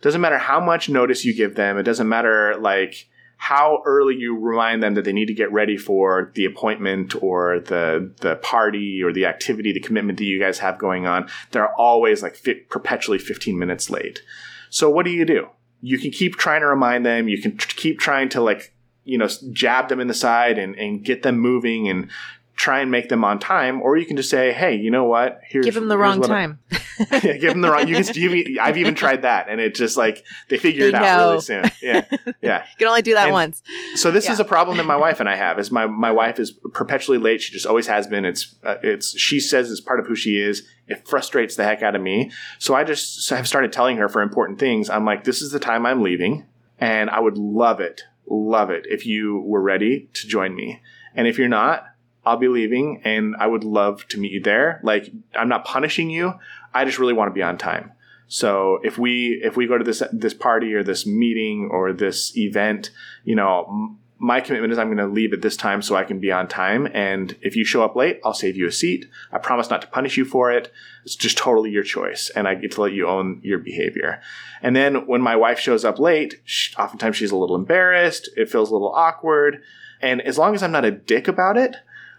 Doesn't matter how much notice you give them. It doesn't matter like how early you remind them that they need to get ready for the appointment or the the party or the activity, the commitment that you guys have going on. They're always like perpetually 15 minutes late. So what do you do? You can keep trying to remind them. You can tr- keep trying to like you know jab them in the side and and get them moving and try and make them on time, or you can just say, "Hey, you know what? Here's Give them the wrong what I- time. *laughs* yeah, give them the wrong. You can. You, I've even tried that, and it just like they figure They it out really soon. Yeah, yeah. *laughs* You can only do that And- once. So this is a problem that my wife and I have. Is my my wife is perpetually late. She just always has been. It's uh, it's she says it's part of who she is. It frustrates the heck out of me. So I just have started telling her for important things. I'm like, this is the time I'm leaving, and I would love it, love it if you were ready to join me. And if you're not, I'll be leaving, and I would love to meet you there. Like I'm not punishing you. I just really want to be on time. So if we if we go to this this party or this meeting or this event, you know, my commitment is I'm going to leave at this time so I can be on time. And if you show up late, I'll save you a seat. I promise not to punish you for it. It's just totally your choice, and I get to let you own your behavior. And then when my wife shows up late, sh oftentimes she's a little embarrassed. It feels a little awkward. And as long as I'm not a dick about it,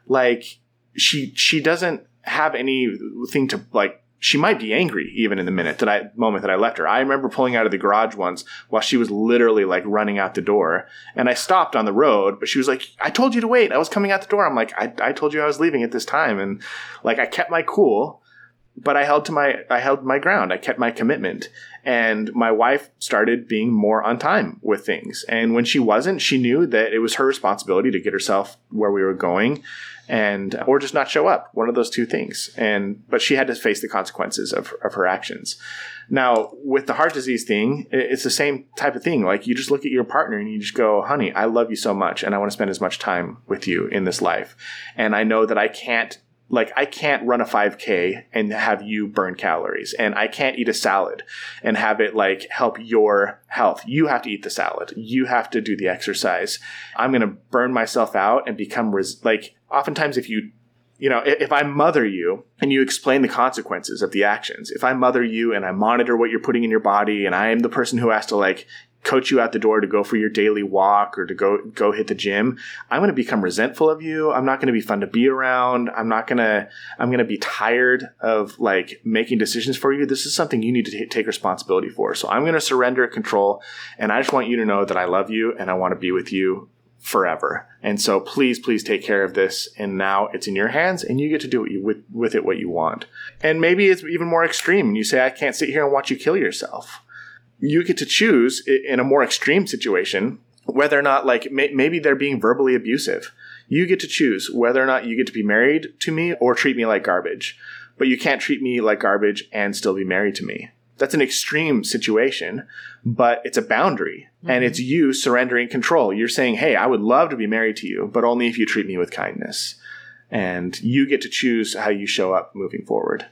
like she she doesn't have anything to like she might be angry even in the minute that I moment that I left her. I remember pulling out of the garage once while she was literally like running out the door, and I stopped on the road. But she was like, "I told you to wait. I was coming out the door." I'm like, "I, I told you I was leaving at this time," and like I kept my cool. But I held to my I held my ground. I kept my commitment. And my wife started being more on time with things. And when she wasn't, she knew that it was her responsibility to get herself where we were going and or just not show up. One of those two things. And but she had to face the consequences of, of her actions. Now, with the heart disease thing, it's the same type of thing. Like you just look at your partner and you just go, honey, I love you so much and I want to spend as much time with you in this life. And I know that I can't like I can't run a 5k and have you burn calories and I can't eat a salad and have it like help your health. You have to eat the salad. You have to do the exercise. I'm going to burn myself out and become res- like oftentimes if you you know, if I mother you and you explain the consequences of the actions, if I mother you and I monitor what you're putting in your body and I am the person who has to like coach you out the door to go for your daily walk or to go go hit the gym i'm going to become resentful of you. I'm not going to be fun to be around. I'm not going to i'm going to be tired of like making decisions for you. This is something you need to t- take responsibility for. So i'm going to surrender control and i just want you to know that i love you and i want to be with you forever. And so please please take care of this and now it's in your hands and you get to do you, with, with it what you want. And maybe it's even more extreme and you say i can't sit here and watch you kill yourself you get to choose in a more extreme situation whether or not like may- maybe they're being verbally abusive. You get to choose whether or not you get to be married to me or treat me like garbage. But you can't treat me like garbage and still be married to me. That's an extreme situation but it's a boundary. Mm-hmm. and it's you surrendering control. You're saying hey i would love to be married to you but only if you treat me with kindness. And you get to choose how you show up moving forward.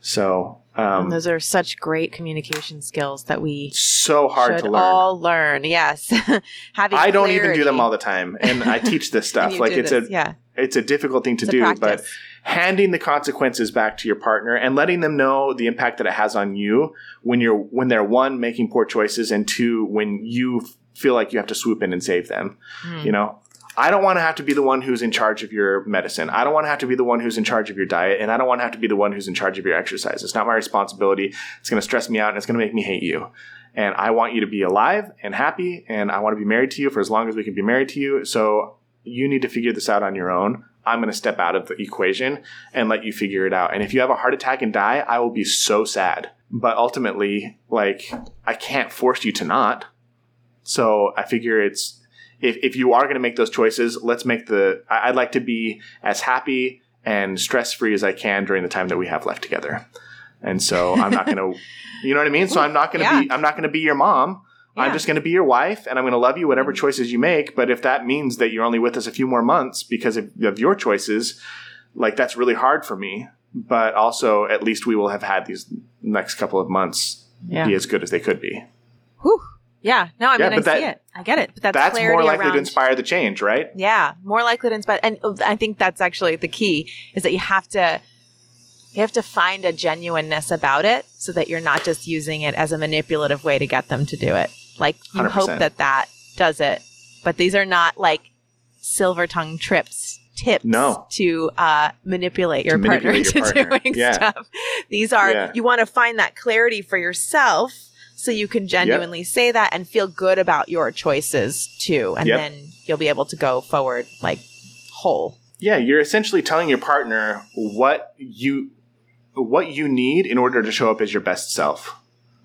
So um, those are such great communication skills that we so hard to learn. All learn, yes. *laughs* Having I don't even do them all the time, and I teach this *laughs* stuff. like it's this, a yeah. it's a difficult thing to it's do, but handing the consequences back to your partner and letting them know the impact that it has on you when you're when they're one making poor choices and two when you feel like you have to swoop in and save them. Mm. You know, I don't want to have to be the one who's in charge of your medicine. I don't want to have to be the one who's in charge of your diet. And I don't want to have to be the one who's in charge of your exercise. It's not my responsibility. It's going to stress me out and it's going to make me hate you. And I want you to be alive and happy. And I want to be married to you for as long as we can be married to you. So you need to figure this out on your own. I'm going to step out of the equation and let you figure it out. And if you have a heart attack and die, I will be so sad. But ultimately, like, I can't force you to not. So I figure it's if, if you are going to make those choices, let's make the, I'd like to be as happy and stress free as I can during the time that we have left together. And so I'm not going *laughs* to, you know what I mean? So I'm not going to yeah. be, I'm not going to be your mom. Yeah. I'm just going to be your wife and I'm going to love you whatever mm-hmm. choices you make. But if that means that you're only with us a few more months because of, of your choices, like that's really hard for me. But also, at least we will have had these next couple of months yeah. be as good as they could be. Whew. Yeah, no, I mean, I that, see it. I get it. But that's, that's more likely around, to inspire the change, right? Yeah, more likely to inspire. And I think that's actually the key is that you have to you have to find a genuineness about it so that you're not just using it as a manipulative way to get them to do it. Like you 100%. hope that that does it, but these are not like silver tongue trips tips no. to uh, manipulate *laughs* your to partner manipulate your partner. doing yeah. stuff. These are yeah. you want to find that clarity for yourself so you can genuinely yep. say that and feel good about your choices too. And yep. then you'll be able to go forward like whole. Yeah, you're essentially telling your partner what you what you need in order to show up as your best self.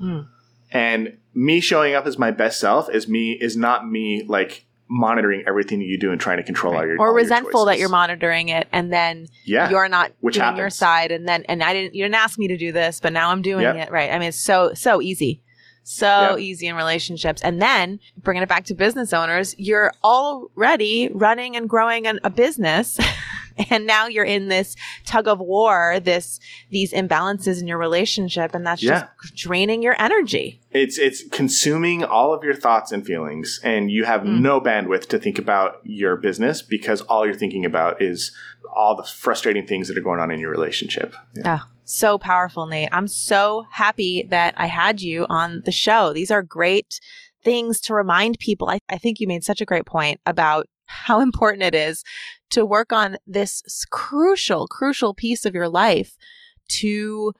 Mm. And me showing up as my best self is me is not me like monitoring everything that you do and trying to control right. all your or all resentful that you're monitoring it and then yeah. you're not Which doing happens. your side and then and I didn't you didn't ask me to do this but now I'm doing yep. it right I mean it's so so easy so yep. easy in relationships. And then bringing it back to business owners, you're already running and growing an, a business. *laughs* and now you're in this tug of war, this, these imbalances in your relationship. And that's yeah. just draining your energy. It's, it's consuming all of your thoughts and feelings and you have mm. no bandwidth to think about your business because all you're thinking about is all the frustrating things that are going on in your relationship. Yeah. Oh, so powerful, Nate. I'm so happy that I had you on the show. These are great things to remind people. I, I think you made such a great point about how *laughs* important it is to work on this crucial, crucial piece of your life to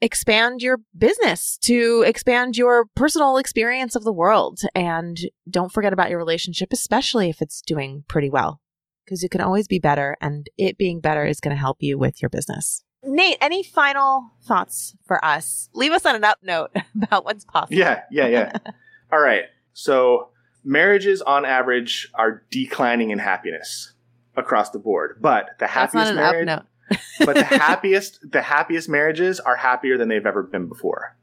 expand your business, to expand your personal experience of the world. And don't forget about your relationship, especially if it's doing pretty well, because you can always be better. And it being better is going to help you with your business. Nate, any final thoughts for us? Leave us on an up note *laughs* about what's possible. Yeah, yeah, yeah. *laughs* All right. So marriages on average are declining in happiness across the board. But the happiest marriage *laughs* but the happiest the happiest marriages are happier than they've ever been before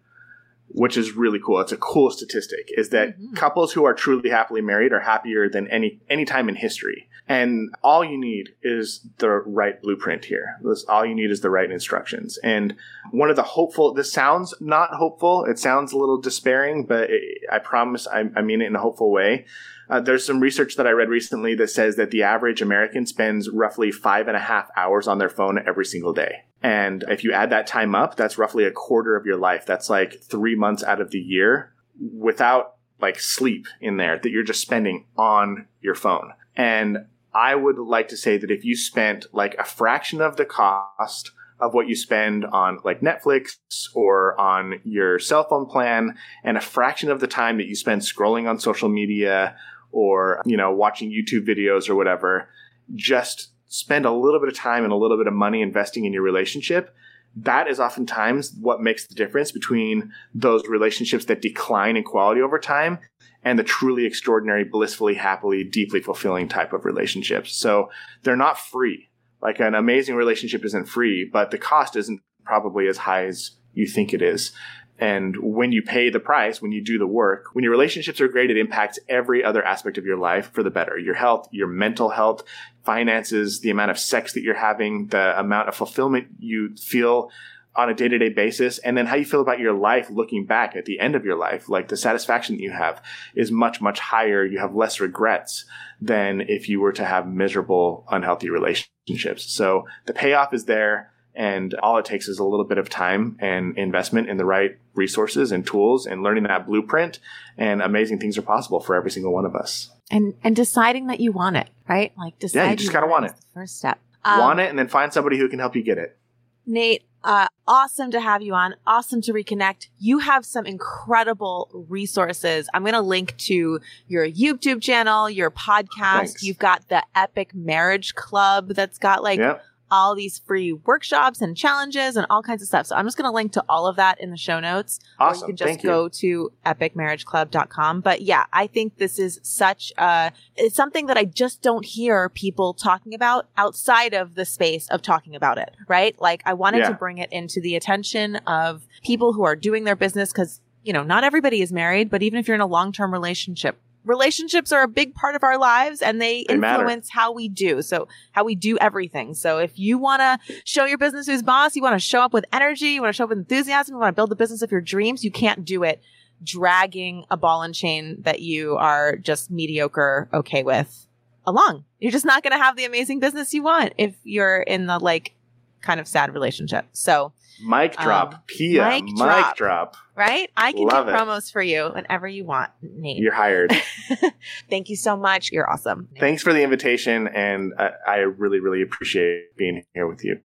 which is really cool. It's a cool statistic is that Mhm. couples who are truly happily married are happier than any any time in history. And all you need is the right blueprint here. This- all you need is the right instructions. And one of the hopeful this sounds not hopeful. It sounds a little despairing but it, i promise I, I mean it in a hopeful way. Uh, there's some research that I read recently that says that the average American spends roughly five and a half hours on their phone every single day. And if you add that time up, that's roughly a quarter of your life. That's like three months out of the year without like sleep in there that you're just spending on your phone. And I would like to say that if you spent like a fraction of the cost of what you spend on like Netflix or on your cell phone plan and a fraction of the time that you spend scrolling on social media or you know watching YouTube videos or whatever, just spend a little bit of time and a little bit of money investing in your relationship. That is oftentimes what makes the difference between those relationships that decline in quality over time and the truly extraordinary, blissfully, happily, deeply fulfilling type of relationships. So they're not free. Like an amazing relationship isn't free, but the cost isn't probably as high as you think it is. And when you pay the price, when you do the work, when your relationships are great, it impacts every other aspect of your life for the better. Your health, your mental health, finances, the amount of sex that you're having, the amount of fulfillment you feel on a day-to-day basis and then how you feel about your life looking back at the end of your life. Like the satisfaction that you have is much much higher. You have less regrets than if you were to have miserable unhealthy relationships. So the payoff is there and all it takes is a little bit of time and investment in the right resources and tools and learning that blueprint and amazing things are possible for every single one of us And and deciding that you want it, right? Like decide just gotta want it. First step. Um, want it and then find somebody who can help you get it Nate, uh, awesome to have you on. Awesome to reconnect. You have some incredible resources. I'm going to link to your YouTube channel, your podcast. Thanks. You've got the Epic Marriage Club that's got like yep all these free workshops and challenges and all kinds of stuff. So I'm just going to link to all of that in the show notes. Or awesome you can just thank you go to epicmarriageclub.com. But yeah, I think this is such a, it's something that I just don't hear people talking about outside of the space of talking about it, right? Like I wanted Yeah. to bring it into the attention of people who are doing their business because, you know, not everybody is married, but even if you're in a long-term relationship, relationships are a big part of our lives and they, They matter. influence how we do. So how we do everything. So if you want to show your business who's boss, you want to show up with energy, you want to show up with enthusiasm, you want to build the business of your dreams, you can't do it dragging a ball and chain that you are just mediocre okay with along. You're just not going to have the amazing business you want if you're in the like kind of sad relationship. So, mic drop Um, pia mic mic, drop. drop. right? I can Love do it. promos for you whenever you want, Nate. you're hired *laughs* Thank you so much. You're awesome. Nate. thanks for the invitation and I, I really really appreciate being here with you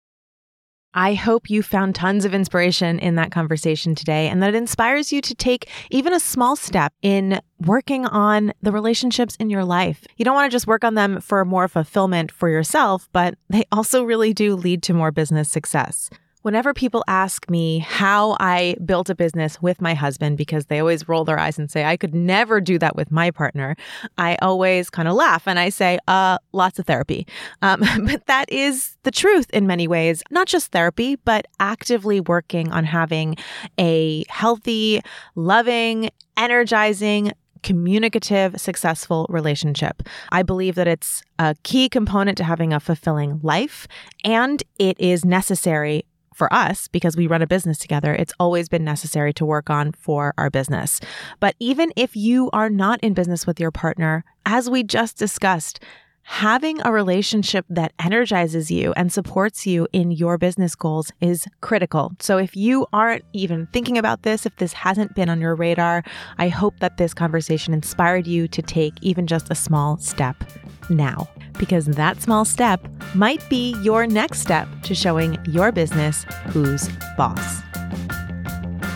I hope you found tons of inspiration in that conversation today and that it inspires you to take even a small step in working on the relationships in your life. You don't want to just work on them for more fulfillment for yourself, but they also really do lead to more business success. Whenever people ask me how I built a business with my husband, because they always roll their eyes and say, I could never do that with my partner, I always kind of laugh and I say, uh, lots of therapy. Um, *laughs* but that is the truth in many ways. Not just therapy, but actively working on having a healthy, loving, energizing, communicative, successful relationship. I believe that it's a key component to having a fulfilling life, and it is necessary for us because we run a business together. It's always been necessary to work on for our business. But even if you are not in business with your partner, as we just discussed, having a relationship that energizes you and supports you in your business goals is critical. So if you aren't even thinking about this, if this hasn't been on your radar, I hope that this conversation inspired you to take even just a small step now, because that small step might be your next step to showing your business who's boss.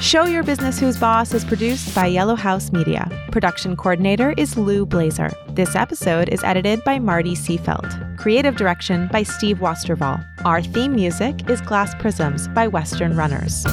Show Your Business Who's Boss is produced by Yellow House Media. Production coordinator is Lou Blazer. This episode is edited by Marty Seafeld. creative direction by Steve Wasterval. Our theme music is Glass Prisms by Western Runners.